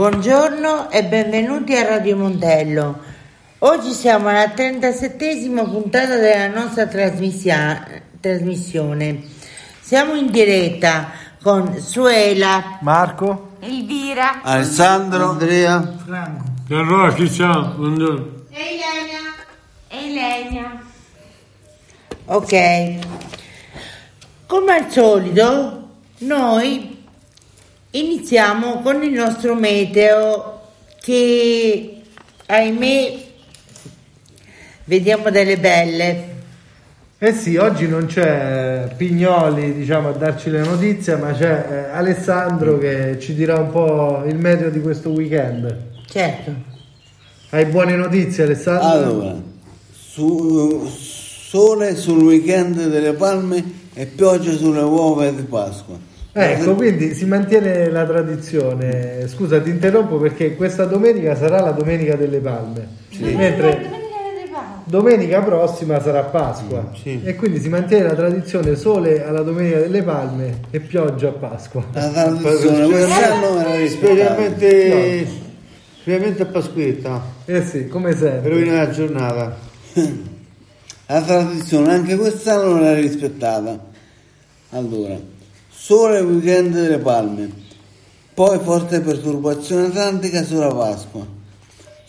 Buongiorno e benvenuti a Radio Montello. Oggi siamo alla 37esima puntata della nostra trasmissione. Siamo in diretta con Suela, Marco, Elvira, Alessandro, Andrea, Franco E allora ci siamo, buongiorno. e Ilenia. Ok. Come al solito, noi iniziamo con il nostro meteo che ahimè vediamo delle belle. Eh sì, oggi non c'è Pignoli, diciamo, a darci le notizie, ma c'è eh, Alessandro che ci dirà un po' il meteo di questo weekend. Certo. Hai buone notizie, Alessandro? Allora, su- sole sul weekend delle palme e pioggia sulle uova di Pasqua. Ecco, quindi si mantiene la tradizione. Scusa, ti interrompo perché questa domenica sarà la domenica delle palme. Mentre domenica prossima sarà Pasqua. Sì. E quindi si mantiene la tradizione sole alla domenica delle palme e pioggia a Pasqua. La tradizione quest'anno era rispettata. Specialmente, specialmente a Pasquetta, Eh sì, come per sempre. rovinare la giornata. La tradizione anche quest'anno non era rispettata. Allora, sole weekend delle palme, poi forte perturbazione atlantica sulla Pasqua.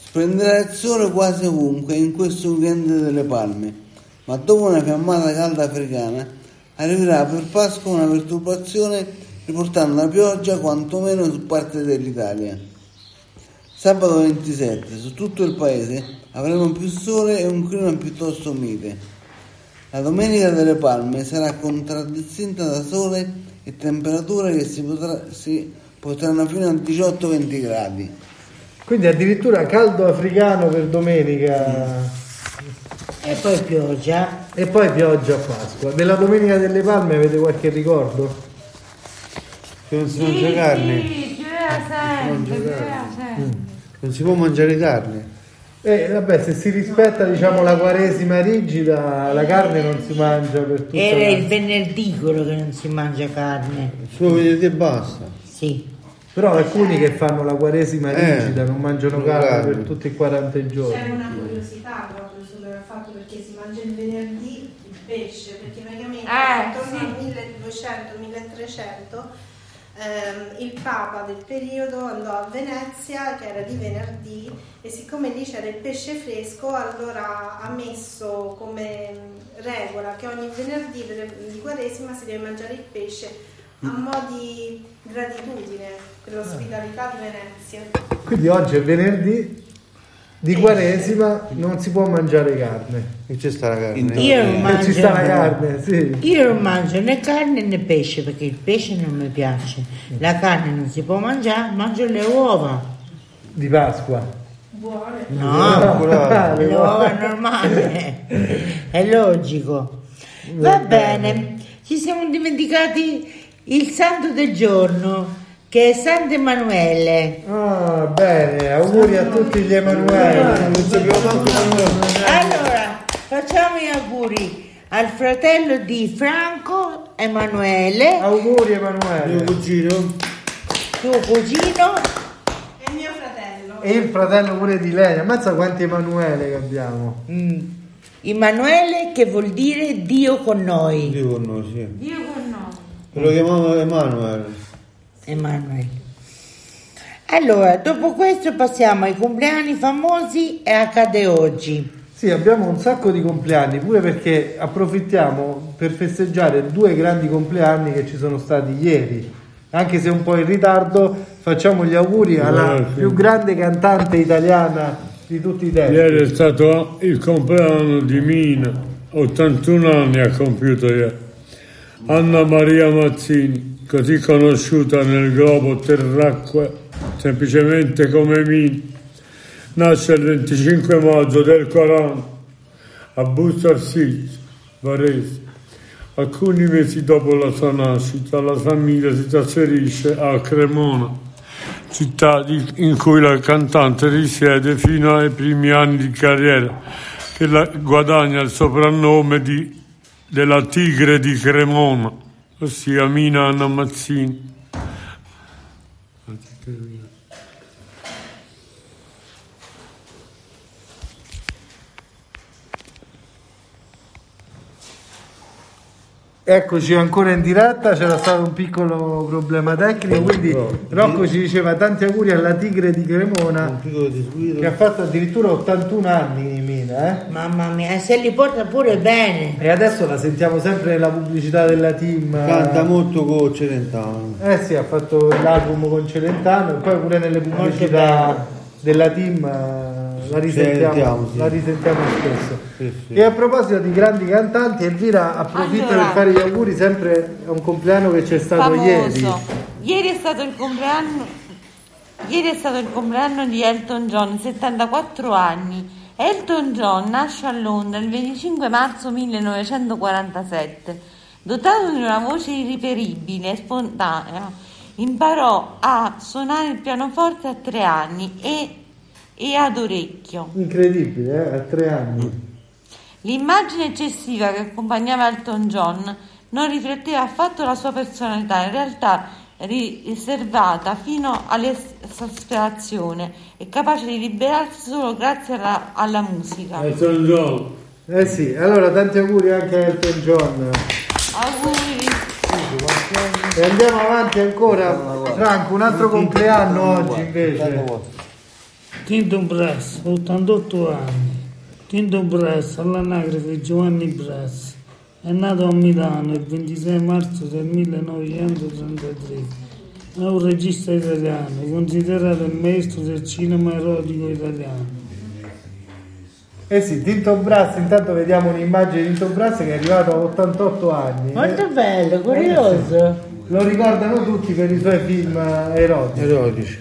Splenderà il sole quasi ovunque in questo weekend delle palme, ma dopo una fiammata calda africana arriverà per Pasqua una perturbazione riportando la pioggia quantomeno su parte dell'Italia. Sabato 27 su tutto il paese avremo più sole e un clima piuttosto mite. La domenica delle palme sarà contraddistinta da sole e temperature che si, potrà- si potranno fino a 18-20 gradi. Quindi addirittura caldo africano per domenica E poi pioggia. e poi pioggia a Pasqua. Della domenica delle palme avete qualche ricordo? Che non si mangia carne, non si può mangiare carne. Eh, vabbè, se si rispetta diciamo la quaresima rigida, la carne non si mangia per tutta Era il venerdì quello che non si mangia carne. Solo venerdì e basta. Sì. Però alcuni che fanno la quaresima Eh, rigida non mangiano non carne carne. per tutti i 40 C'è giorni. una curiosità proprio sul fatto perché si mangia il venerdì il pesce, perché praticamente Eh, intorno sì. al 1200-1300 ehm, il Papa del periodo andò a Venezia, che era di venerdì, e siccome lì c'era il pesce fresco, allora ha messo come regola che ogni venerdì di Quaresima si deve mangiare il pesce a mo' di gratitudine per l'ospitalità di Venezia. Quindi oggi è venerdì di quaresima, non si può mangiare carne. E c'è sta la carne. Io non ci sta la mangio. carne, sì. Io non mangio né carne né pesce perché il pesce non mi piace. La carne non si può mangiare, mangio le uova. Di Pasqua. Buone. No, Ah, le uova normali. È logico. Va bene, ci siamo dimenticati il santo del giorno che è Santo Emanuele. Ah, bene, auguri a tutti gli Emanuele. Allora, facciamo gli auguri al fratello di Franco Emanuele, Auguri Mio Emanuele. cugino, tuo cugino, E mio fratello. E il fratello pure di lei. Ammazza quanti Emanuele che abbiamo. mm, Emanuele che vuol dire Dio con noi. Dio con noi, sì. Dio con noi. Lo chiamavano Emanuele. Emanuele. Allora, dopo questo passiamo ai compleanni famosi e accade oggi. Sì, abbiamo un sacco di compleanni, pure perché approfittiamo per festeggiare due grandi compleanni che ci sono stati ieri. anche se un po' in ritardo, facciamo gli auguri alla Grazie. più grande cantante italiana di tutti i tempi. Ieri è stato il compleanno di Mina, 81 anni ha compiuto ieri. Anna Maria Mazzini, così conosciuta nel globo terracque semplicemente come Mina, nasce il 25 maggio del 40 a Busto Arsizio, Varese. Alcuni mesi dopo la sua nascita la famiglia si trasferisce a Cremona, città in cui la cantante risiede fino ai primi anni di carriera, che la- guadagna il soprannome di- della Tigre di Cremona, ossia Mina Anna Mazzini. Eccoci ancora in diretta, c'era stato un piccolo problema tecnico, quindi Rocco ci diceva tanti auguri alla Tigre di Cremona che ha fatto addirittura 81 anni Mina, eh? Mamma mia, se li porta pure bene. E adesso la sentiamo sempre nella pubblicità della team. Canta molto con Celentano. Eh sì, ha fatto l'album con Celentano e poi pure nelle pubblicità della team eh, la risentiamo, la risentiamo spesso. Sì, sì. E a proposito di grandi cantanti, Elvira approfitta Allora. per fare gli auguri sempre a un compleanno che c'è stato ieri. famoso. Ieri è stato il compleanno Ieri è stato il compleanno di Elton John, 74 anni. Elton John nasce a Londra il 25 marzo 1947. Dotato di una voce irriperibile e spontanea, imparò a suonare il pianoforte a tre anni e, e ad orecchio. Incredibile, eh? a tre anni. L'immagine eccessiva che accompagnava Elton John non rifletteva affatto la sua personalità, in realtà riservata fino all'esasperazione e capace di liberarsi solo grazie alla, alla musica. Elton John. Eh sì, allora tanti auguri anche a Elton John. Auguri! E andiamo avanti ancora. Franco, un altro compleanno oggi invece. Tinto Brass, 88 anni. Tinto Brass, all'anagrafe Giovanni Brass. È nato a Milano il 26 marzo del 1933. È un regista italiano, considerato il maestro del cinema erotico italiano. Eh sì, Tinto Brass, intanto vediamo un'immagine di Tinto Brass che è arrivato a 88 anni. Molto bello, curioso. Lo ricordano tutti per i suoi film eh, erotici. Erotici.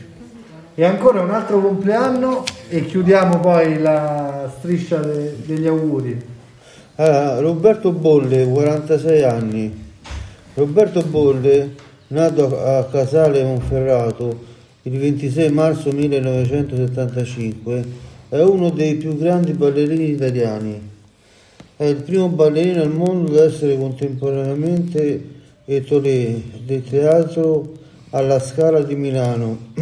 E ancora un altro compleanno e chiudiamo poi la striscia de- degli auguri. Allora, Roberto Bolle, 46 anni. Roberto Bolle, nato a Casale Monferrato il 26 marzo 1975, è uno dei più grandi ballerini italiani. È il primo ballerino al mondo ad essere contemporaneamente etolé del teatro alla Scala di Milano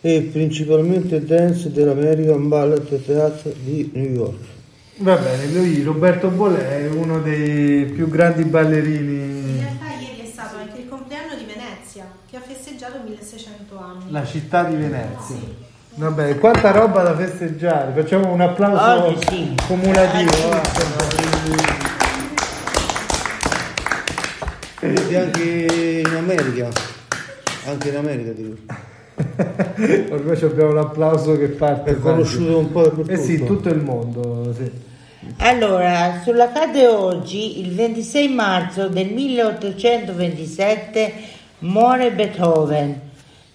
e principalmente dance dell'American Ballet Theatre di New York. Va bene, lui Roberto Bolle è uno dei più grandi In ballerini. realtà ieri è stato anche il compleanno di Venezia, che ha festeggiato 1600 anni. La città di Venezia. Vabbè, quanta roba da festeggiare. Facciamo un applauso Oggi sì. cumulativo. Oggi va. E anche in America, anche in America dico. Ormai ci abbiamo l'applauso che parte. È conosciuto un po' dappertutto. Eh sì, tutto il mondo, sì. Allora, sull'accade oggi, il 26 marzo del 1827, muore Beethoven.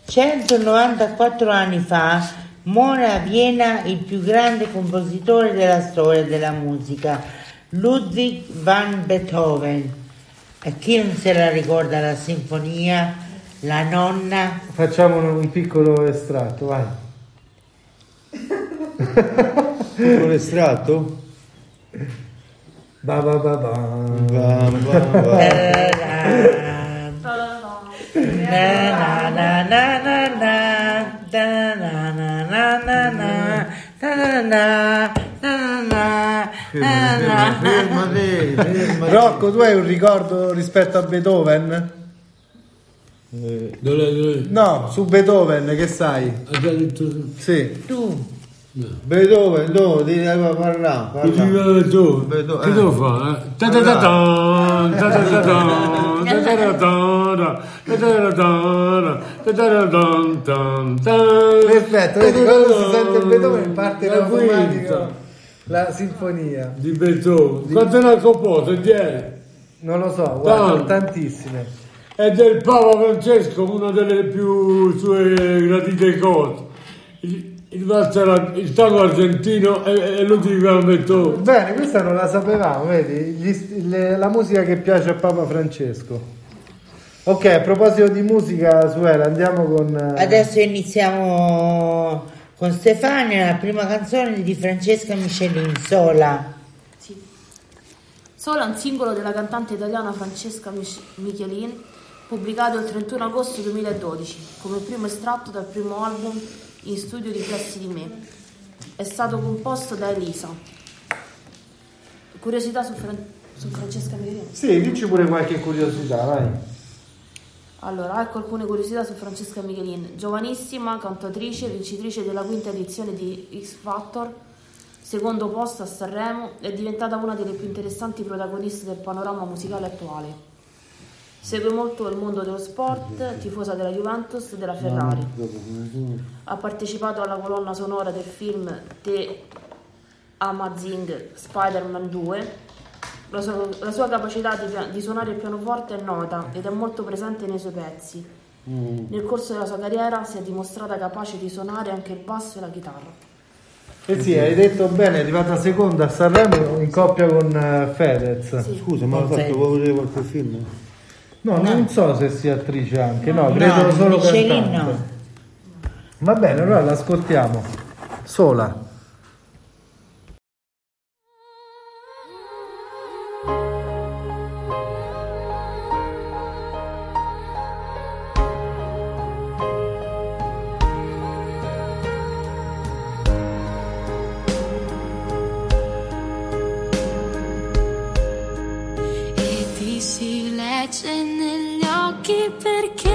194 anni fa muore a Vienna il più grande compositore della storia della musica, Ludwig van Beethoven. E chi non se la ricorda la sinfonia, la nonna? Facciamo un, un piccolo estratto, vai. Piccolo estratto? Ba ba ba ba. Ba, ba, ba. Na na na na na na na na na na na na na ferma te, ferma te. Rocco, tu hai un ricordo rispetto a Beethoven? No, su Beethoven, che sai? Ha già detto sì. Tu. No. Beethoven, tu, ti devo parlare. Che devo fare? Perfetto, vedi quando si sente Beethoven parte la quinta la sinfonia. di Beethoven. Quante ne ha composte? Dieci. Non lo so, guarda, tantissime. È del Papa Francesco, una delle più sue gradite cose. Il, il, il tango argentino l'ultimo che ha detto. Bene, questa non la sapevamo, vedi? Gli le- la musica che piace a Papa Francesco. Ok, a proposito di musica, Suela, andiamo con... eh, Adesso iniziamo con Stefania, la prima canzone di Francesca Michelin, Sola. Sì. Sola è un singolo della cantante italiana Francesca Mich- Michelin, pubblicato il 31 agosto 2012 come primo estratto dal primo album in studio Riflessi di me. È stato composto da Elisa. Curiosità su, Fran- su Francesca Michelin? Sì, dici pure qualche curiosità, vai. Allora, ecco alcune curiosità su Francesca Michelin. Giovanissima, cantautrice, vincitrice della quinta edizione di X Factor, secondo posto a Sanremo, è diventata una delle più interessanti protagoniste del panorama musicale attuale. Segue molto il mondo dello sport, tifosa della Juventus e della Ferrari. Ha partecipato alla colonna sonora del film The Amazing Spider-Man 2. La sua, la sua capacità di, di suonare il pianoforte è nota ed è molto presente nei suoi pezzi. Nel corso della sua carriera si è dimostrata capace di suonare anche il basso e la chitarra. Eh sì, hai detto bene, è arrivata seconda a Sanremo in coppia con eh, Fedez. Sì. Scusa, ma ha fatto vedere qualche film? No, non so se sia attrice anche, no, No, credo solo Michelin cantante. no. Va bene, allora l'ascoltiamo. Sola. Si legge negli occhi perché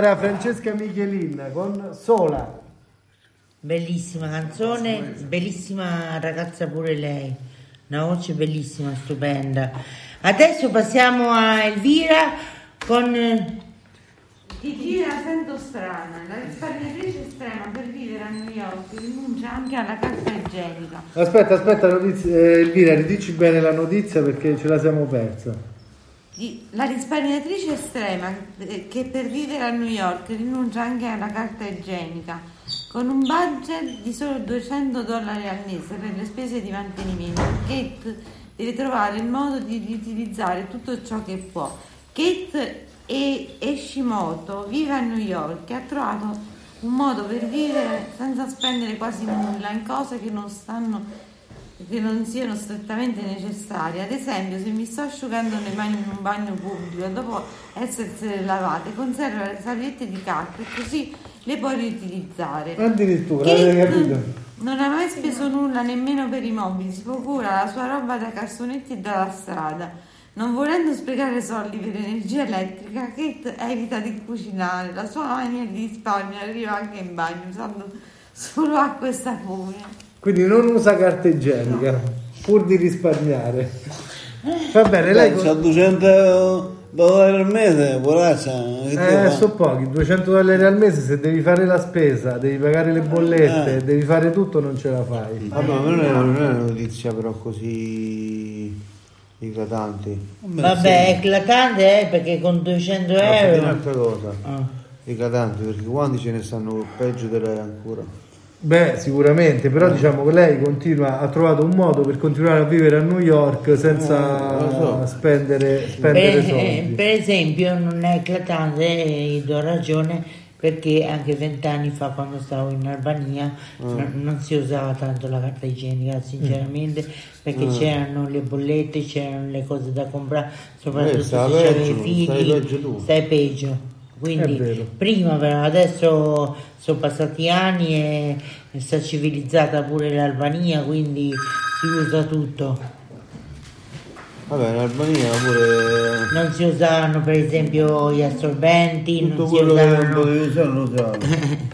era Francesca Michelin con Sola. Bellissima canzone, bellissima ragazza pure lei, una voce bellissima, stupenda. Adesso passiamo a Elvira con... Ti gira sento strana, la risparmiatrice estrema per vivere a New York rinuncia anche alla carta igienica. Aspetta, aspetta, notizia, eh, Elvira, ridici bene la notizia perché ce la siamo persa. La risparmiatrice estrema eh, che per vivere a New York rinuncia anche alla carta igienica con un budget di solo 200 dollari al mese per le spese di mantenimento. Kate deve trovare il modo di riutilizzare tutto ciò che può. Kate e Eshimoto vive a New York e ha trovato un modo per vivere senza spendere quasi nulla in cose che non stanno che non siano strettamente necessarie. Ad esempio, se mi sto asciugando le mani in un bagno pubblico dopo essersele lavate, conserva le salviette di carta e così le puoi riutilizzare. Addirittura, Kate capito? Non ha mai speso nulla nemmeno per i mobili, si procura la sua roba dai cassonetti e dalla strada. Non volendo sprecare soldi per energia elettrica, Kate evita di cucinare. La sua mania di risparmio arriva anche in bagno usando solo acqua e sapone. Quindi non usa carta igienica, pur di risparmiare. Va bene, lei... C'ha 200 dollari al mese, poraccia. Eh, sono pochi, 200 dollari al mese, se devi fare la spesa, devi pagare le bollette, Eh. devi fare tutto, non ce la fai. Vabbè, ma non è, non è una notizia però così eclatante. Vabbè, è eclatante eh, perché con 200 Ma perché euro... un'altra cosa. Ah. Eclatante, perché quanti ce ne stanno peggio lei ancora? Beh, sicuramente, però diciamo che lei continua, ha trovato un modo per continuare a vivere a New York senza Eh, so. spendere, Per, spendere eh, soldi. per esempio non è eclatante, e do ragione, perché anche vent'anni fa quando stavo in Albania Mm. non, si usava tanto la carta igienica sinceramente perché Mm. c'erano le bollette, c'erano le cose da comprare, soprattutto Eh, se c'avevi peggio, figli, stai peggio tu. stai peggio. Quindi È vero. prima adesso sono passati anni e sta civilizzata pure l'Albania, quindi si usa tutto. Vabbè, in Albania pure Non si usavano per esempio gli assorbenti, tutto non si quello che non usavano... potevi usare lo usavi.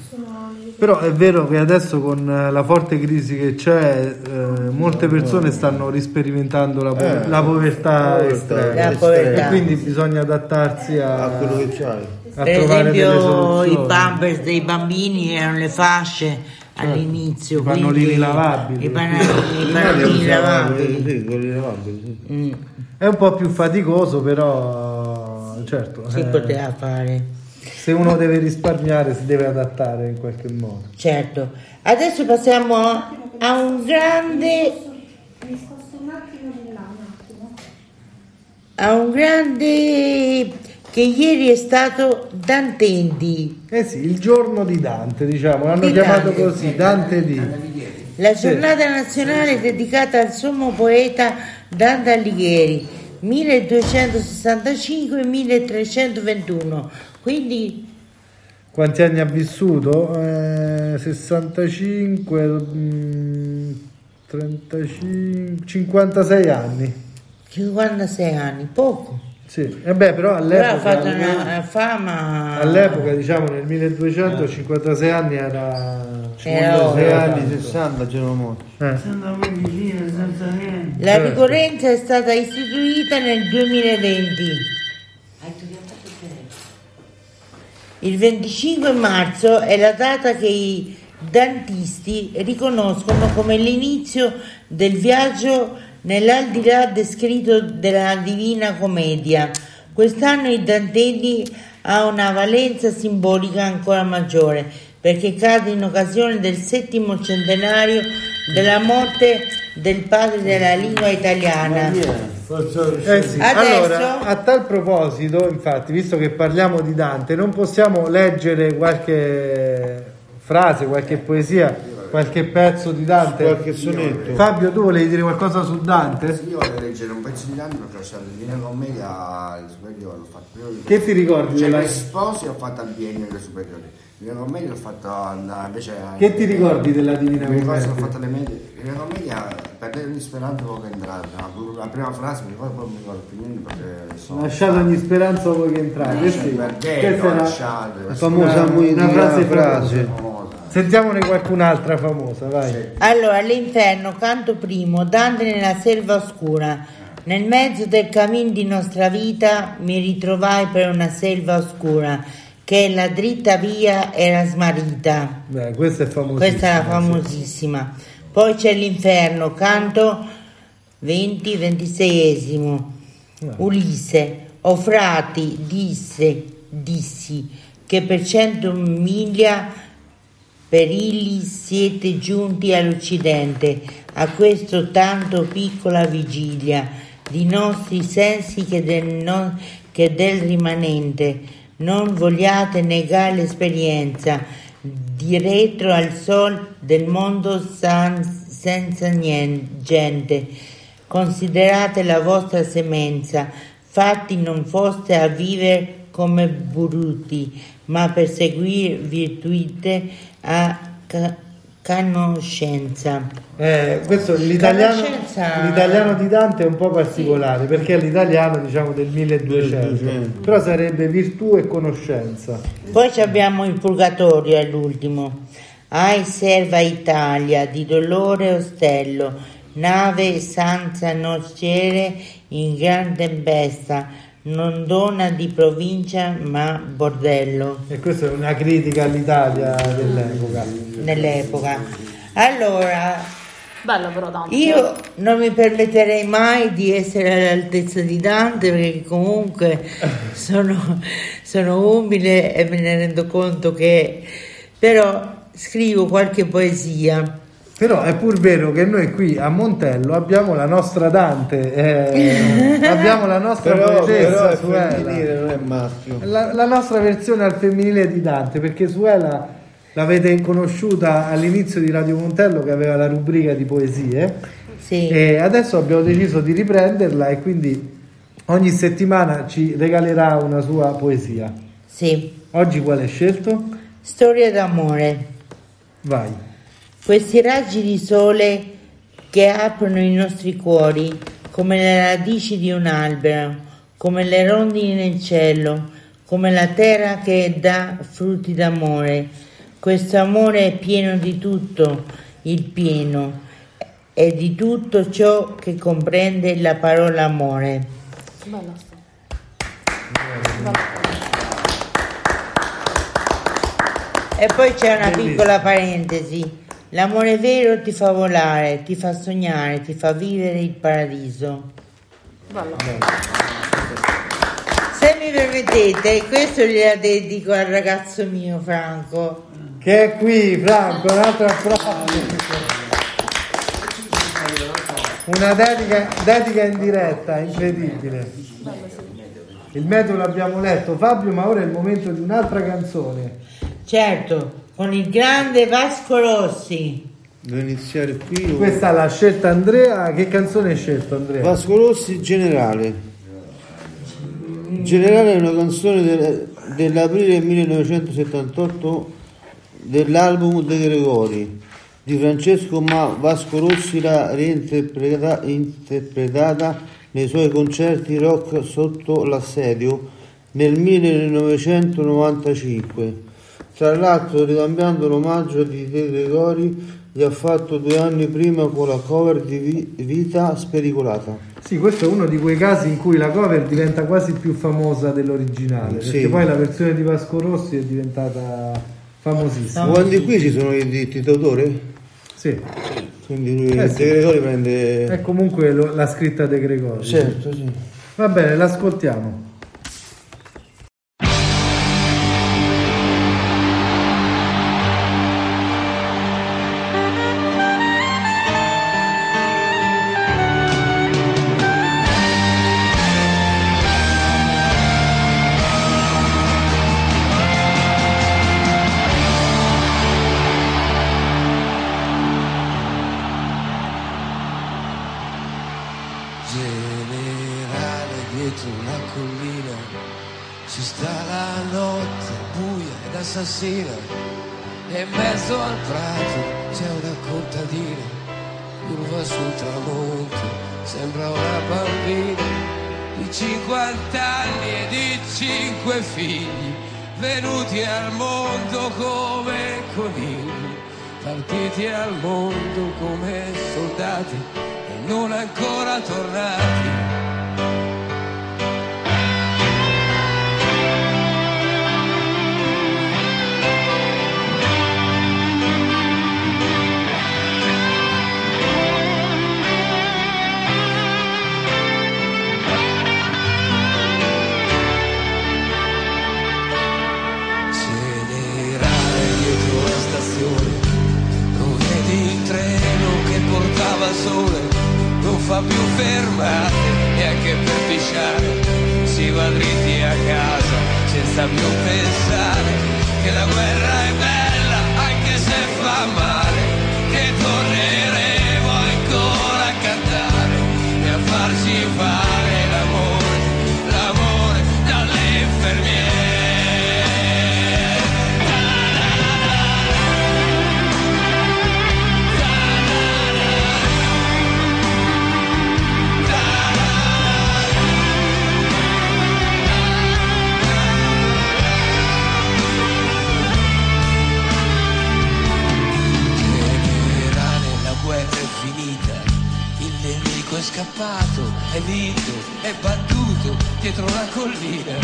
Però è vero che adesso con eh, la forte crisi che c'è, eh, molte persone stanno risperimentando la, po- Eh, la povertà la estrema. povertà La povertà. E quindi bisogna adattarsi a, a quello che c'hai. Per esempio i pampers dei bambini erano le fasce all'inizio. I pannolini quindi- lavabili. I, pannolini lavabili. Sì, quelli lavabili, sì. Mm, È un po' più faticoso, però certo. si eh, poteva fare. se uno deve risparmiare si deve adattare in qualche modo. Certo. Adesso passiamo a un grande Mi sposto un attimo di là, un attimo. a un grande che ieri è stato Dantendi. Eh sì, il giorno di Dante, diciamo, l'hanno Di chiamato Dante. così, Dante di. La giornata nazionale dedicata al sommo poeta Dante Alighieri, 1265-1321. Quindi Quanti anni ha vissuto? Eh, 65, mm, 35, 56 anni. 56 anni, poco. Sì, e beh, però Però ha all'epoca, fatto una fama. all'epoca, diciamo nel 1200, 56 anni era... 56 oro. anni, 60 c'erano morti. Eh. Senza medicina, senza niente. La Certo. ricorrenza è stata istituita nel 2020. Il 25 marzo è la data che i dantisti riconoscono come l'inizio del viaggio nell'aldilà descritto della Divina Commedia. Quest'anno il Dantelli ha una valenza simbolica ancora maggiore perché cade in occasione del settimo centenario della morte del padre della lingua italiana. Eh sì. Allora, a tal proposito, infatti, visto che parliamo di Dante, non possiamo leggere qualche frase, qualche poesia, qualche pezzo di Dante? Qualche sonetto. Fabio, tu volevi dire qualcosa su Dante? Io voglio leggere un pezzo di Dante perché ho lasciato il Divina Commedia alle superiori, l'ho fatto. Che ti ricordi Cioè, della- sposi ho fatto al biennio delle superiori. Il Divina Commedia l'ho fatto alla- invece... Che ti ricordi della Divina Mi ricordo che Commedia? ho fatto le medie, Divina Commedia perdere ogni speranza poco entrare. La, la prima frase mi ricordo, poi mi ricordo più niente perché sono... Lasciate ogni speranza che entrate. Questi- perdere, questa è una- lasciate. La famosa una, una frase frase. famosa. Sentiamone qualcun'altra famosa, vai. Allora, all'inferno, canto primo, Dante nella selva oscura. Nel mezzo del cammin di nostra vita mi ritrovai per una selva oscura, che la dritta via era smarrita. Beh, questa è famosissima. Questa è la sì. famosissima. Poi c'è l'inferno, canto 20-26esimo. Ulisse, o frati, disse, dissi, che per cento miglia perilli siete giunti all'Occidente, a questo tanto piccola vigilia di nostri sensi che del, no- che del rimanente. Non vogliate negare l'esperienza di retro al sol del mondo san- senza nien- gente. Considerate la vostra semenza, fatti non foste a vivere come bruti, ma per seguire virtute a ca- conoscenza. Eh, questo, l'italiano, Conoscenza- l'italiano di Dante è un po' particolare perché è l'italiano diciamo del 1200, però sarebbe virtù e conoscenza. Poi ci abbiamo il purgatorio all'ultimo. Ai serva Italia di dolore ostello, nave senza nocciere in gran tempesta, non donna di provincia ma bordello. E questa è una critica all'Italia dell'epoca. Nell'epoca. Allora, Bello però Dante. io non mi permetterei mai di essere all'altezza di Dante perché comunque sono, sono umile e me ne rendo conto che però scrivo qualche poesia. Però è pur vero che noi qui a Montello abbiamo la nostra Dante, eh, abbiamo la nostra Però, poetessa però è Suela. femminile, non è maschio. La, la nostra versione al femminile di Dante, perché Suela l'avete conosciuta all'inizio di Radio Montello che aveva la rubrica di poesie Sì. e adesso abbiamo deciso di riprenderla e quindi ogni settimana ci regalerà una sua poesia. Sì. Oggi quale hai scelto? Storia d'amore. Vai. Questi raggi di sole che aprono i nostri cuori come le radici di un albero, come le rondini nel cielo, come la terra che dà frutti d'amore. Questo amore è pieno di tutto, il pieno, e di tutto ciò che comprende la parola amore. E poi c'è una piccola parentesi. L'amore vero ti fa volare, ti fa sognare, ti fa vivere il paradiso. Bella. Se mi permettete, questo gliela dedico al ragazzo mio Franco. Che è qui, Franco, un altro applauso. Una dedica, dedica in diretta, incredibile. Il metodo l'abbiamo letto, Fabio, ma ora è il momento di un'altra canzone. Certo, con il grande Vasco Rossi. Devo iniziare qui. o- Questa l'ha scelta Andrea. Che canzone hai scelto, Andrea? Vasco Rossi Generale. Generale è una canzone del- dell'aprile 1978 dell'album De Gregori di Francesco Ma Vasco Rossi l'ha reinterpreta- interpretata nei suoi concerti rock sotto l'assedio nel 1995. Tra l'altro, ricambiando l'omaggio di De Gregori, gli ha fatto due anni prima con la cover di Vi- Vita Spericolata. Sì, questo è uno di quei casi in cui la cover diventa quasi più famosa dell'originale, Sì. perché poi la versione di Vasco Rossi è diventata famosissima. Quando qui ci sono i diritti d'autore? Sì. Quindi lui, Eh sì. De Gregori prende... È comunque lo- la scritta De Gregori. Certo, sì. Va bene, l'ascoltiamo. 50 anni e di 5 figli, venuti al mondo come conigli, partiti al mondo come soldati e non ancora tornati. Scappato è vinto è battuto dietro la collina.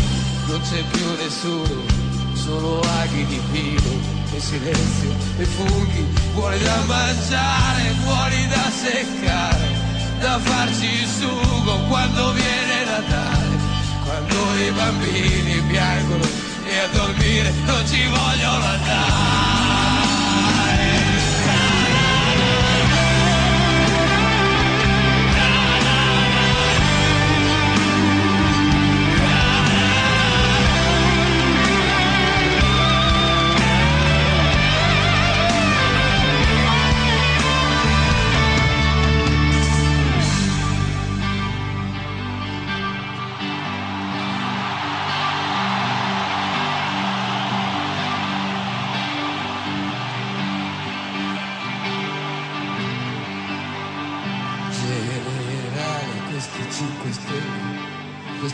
Non c'è più nessuno solo aghi di pino e silenzio e funghi. Buoni da mangiare buoni da seccare da farci il sugo quando viene Natale. Quando i bambini piangono e a dormire non ci vogliono andare